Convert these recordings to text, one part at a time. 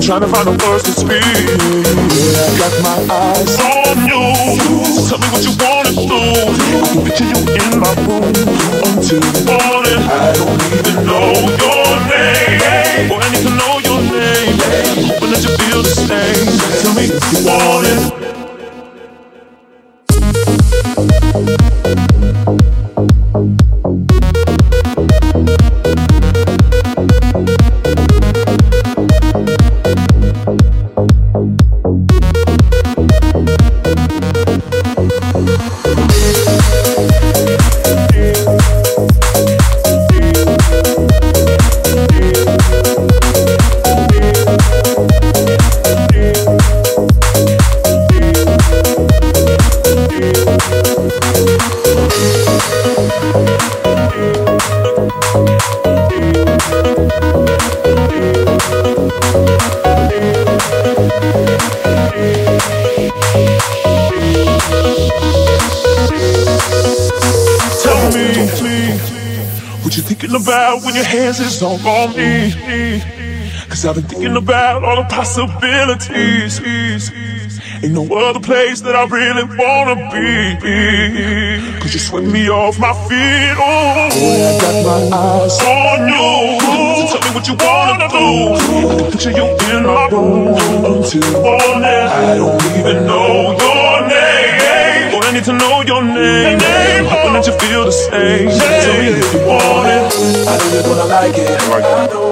trying to find the words to speak. Yeah, got my eyes on you. Tell me what you wanna do. Picture you in my room until morning. I don't even know your name. Boy, I need to know your name. Hoping that you feel the same. Tell me if you want it. Hands is all on me. Cause I've been thinking about all the possibilities. Ain't no other place that I really wanna be. Cause you swept me off my feet. Oh, Boy, I got my eyes on you. So tell me what you wanna do. I can picture you in my room until morning. I don't even know your name. Boy, I need to know your name. That you feel the same. Tell me if you want it. I know you're gonna like it.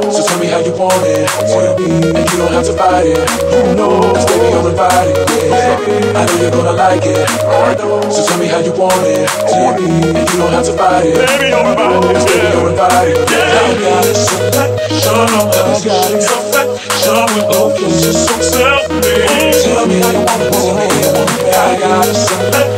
So tell me how you want it. And you don't have to fight it. Who knows? Baby, I'm invited. Yeah. I know you're gonna like it. So tell me how you want it. And you don't have to fight it. Baby, you're invited. Baby, you're invited. I got it. Selection. I got it. Selection with location. So oh, self-made. Tell me how you want it. Tell me how you want it. I got it. So fat.